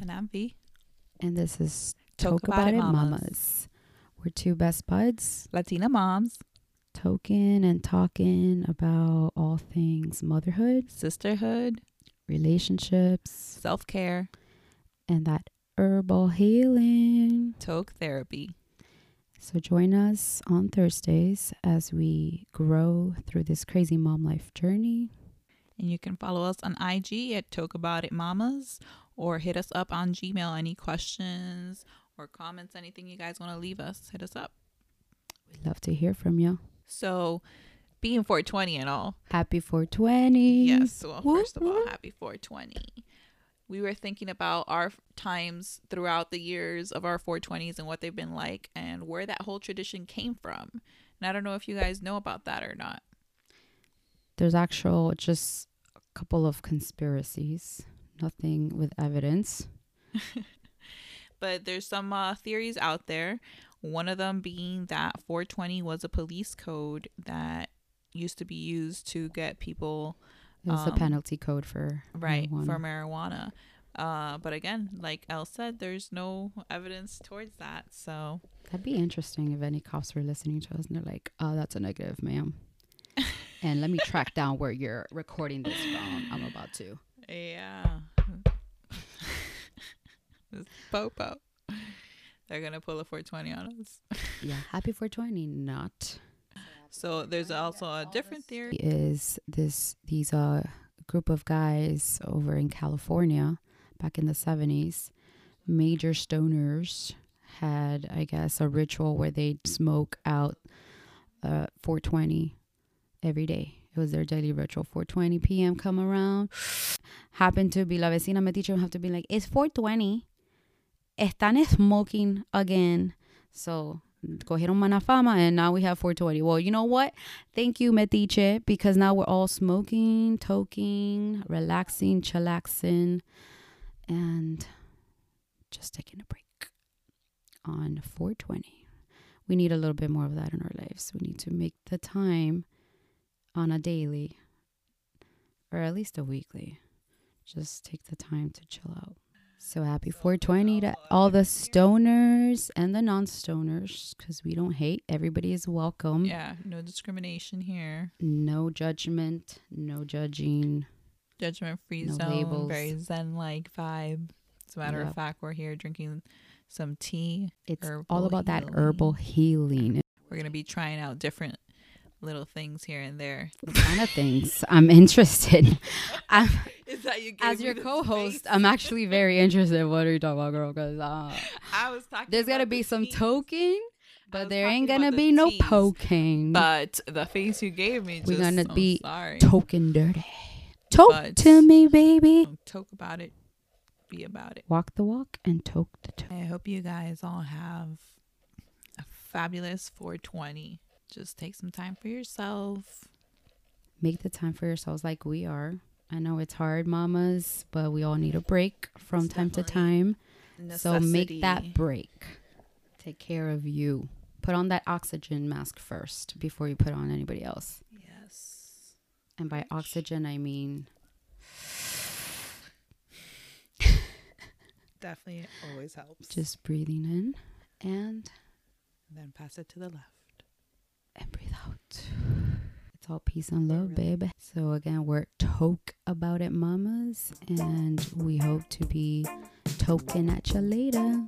and I'm V. And this is Toke, About, It Mamas. We're two best buds, Latina moms, token and talking about all things motherhood, sisterhood, relationships, self care, and that herbal healing. Toke therapy. So join us on Thursdays as we grow through this crazy mom life journey. And you can follow us on IG at Toke About It Mamas or hit us up on Gmail. Any questions or comments, anything you guys want to leave us, hit us up. We'd love to hear from you. So, being 420 and all. Happy 420. Yes. Well, first of all, happy 420. We were thinking about our times throughout the years of our 420s and what they've been like and where that whole tradition came from. And I don't know if you guys know about that or not. There's actual just couple of conspiracies, nothing with evidence. but there's some uh, theories out there. One of them being that 420 was a police code that used to be used to get people. It was um, a penalty code for right marijuana. for marijuana. Uh, but again, like Elle said, there's no evidence towards that. So that'd be interesting if any cops were listening to us and they're like, "Oh, that's a negative, ma'am." And let me track down where you're recording this from. I'm about to. Yeah. Popo. They're gonna pull a 420 on us. yeah, happy 420, not. So there's also a different theory. Is this these uh group of guys over in California back in the 70s, major stoners had I guess a ritual where they'd smoke out uh 420 every day. It was their daily ritual. 4:20 p.m. come around, happened to be la vecina metiche have to be like, it's 4:20 están smoking again. So cogieron mala fama and now we have 420. Well, you know what? Thank you, Metiche, because now we're all smoking, toking, relaxing, chillaxing, and just taking a break on 420. We need a little bit more of that in our lives. We need to make the time on a daily or at least a weekly. Just take the time to chill out. So happy 420 to all the stoners and the non stoners because we don't hate. Everybody is welcome. Yeah, no discrimination here. No judgment, no judging. Judgment free no zone. Labels. Very zen like vibe. As a matter yep. of fact, we're here drinking some tea. It's all about healing. that herbal healing. We're going to be trying out different little things here and there. What kind of things? I'm interested. I'm, you as your co-host, I'm actually very interested. What are you talking about, girl? Because uh, I was talking. There's gotta be some teeth. toking, but there ain't gonna be no poking. But the face you gave me, we're gonna be sorry. token dirty. Talk to me, baby. Talk about it. Be about it. Walk the walk and talk the talk. I hope you guys all have a fabulous 420 just take some time for yourself. Make the time for yourselves like we are. I know it's hard, mamas, but we all need a break from it's time to time. Necessity. So make that break. Take care of you. Put on that oxygen mask first before you put on anybody else. Yes. And by oxygen, I mean. Definitely always helps. Just breathing in and. Then pass it to the left and breathe out. It's all peace and love, babe. So again, we're toke about it, mamas, and we hope to be token at you later.